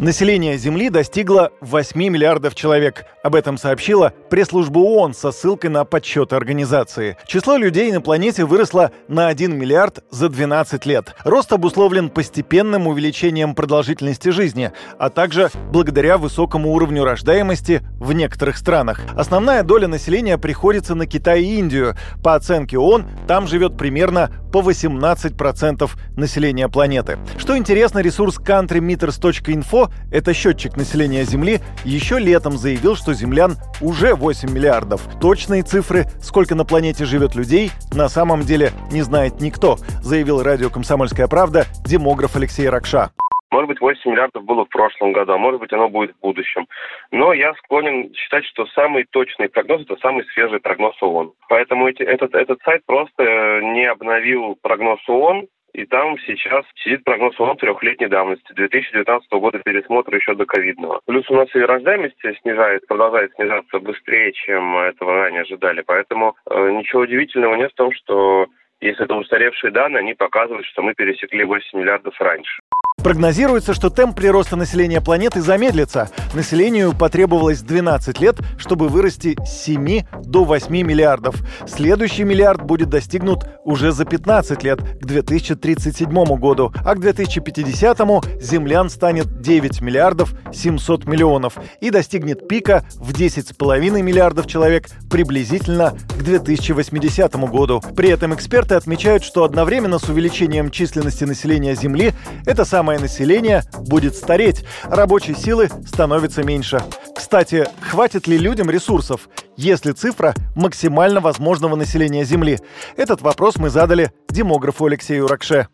Население Земли достигло 8 миллиардов человек. Об этом сообщила пресс-служба ООН со ссылкой на подсчеты организации. Число людей на планете выросло на 1 миллиард за 12 лет. Рост обусловлен постепенным увеличением продолжительности жизни, а также благодаря высокому уровню рождаемости в некоторых странах. Основная доля населения приходится на Китай и Индию. По оценке ООН, там живет примерно по 18% населения планеты. Что интересно, ресурс countrymeters.info это счетчик населения Земли, еще летом заявил, что землян уже 8 миллиардов. Точные цифры, сколько на планете живет людей, на самом деле не знает никто, заявил радио «Комсомольская правда» демограф Алексей Ракша. Может быть, 8 миллиардов было в прошлом году, а может быть, оно будет в будущем. Но я склонен считать, что самый точный прогноз – это самый свежий прогноз ООН. Поэтому эти, этот, этот сайт просто не обновил прогноз ООН, и там сейчас сидит прогноз ООН трехлетней давности, 2019 года пересмотра еще до ковидного. Плюс у нас и рождаемость снижает, продолжает снижаться быстрее, чем этого ранее ожидали. Поэтому э, ничего удивительного нет в том, что если это устаревшие данные, они показывают, что мы пересекли 8 миллиардов раньше. Прогнозируется, что темп прироста населения планеты замедлится. Населению потребовалось 12 лет, чтобы вырасти с 7 до 8 миллиардов. Следующий миллиард будет достигнут уже за 15 лет, к 2037 году. А к 2050 землян станет 9 миллиардов 700 миллионов и достигнет пика в 10,5 миллиардов человек приблизительно к 2080 году. При этом эксперты отмечают, что одновременно с увеличением численности населения Земли это самое самое население будет стареть, рабочей силы становится меньше. Кстати, хватит ли людям ресурсов, если цифра максимально возможного населения Земли? Этот вопрос мы задали демографу Алексею Ракше.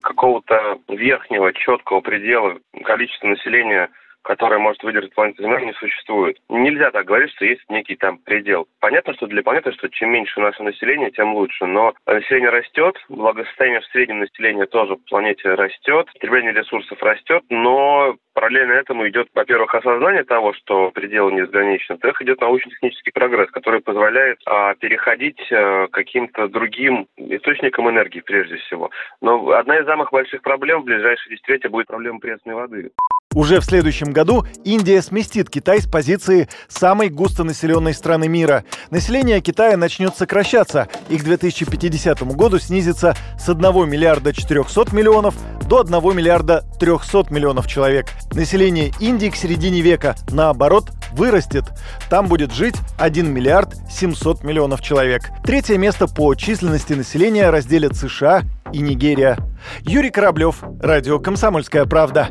Какого-то верхнего четкого предела количества населения которая может выдержать планету Земля, не существует. Нельзя так говорить, что есть некий там предел. Понятно, что для планеты, что чем меньше наше население, тем лучше. Но население растет, благосостояние в среднем населения тоже в планете растет, потребление ресурсов растет, но параллельно этому идет, во-первых, осознание того, что пределы не безграничны, во-вторых, идет научно-технический прогресс, который позволяет а, переходить а, каким-то другим источникам энергии, прежде всего. Но одна из самых больших проблем в ближайшие десятилетия будет проблема пресной воды. Уже в следующем году Индия сместит Китай с позиции самой густонаселенной страны мира. Население Китая начнет сокращаться и к 2050 году снизится с 1 миллиарда 400 миллионов до 1 миллиарда 300 миллионов человек. Население Индии к середине века, наоборот, вырастет. Там будет жить 1 миллиард 700 миллионов человек. Третье место по численности населения разделят США и Нигерия. Юрий Кораблев, Радио «Комсомольская правда».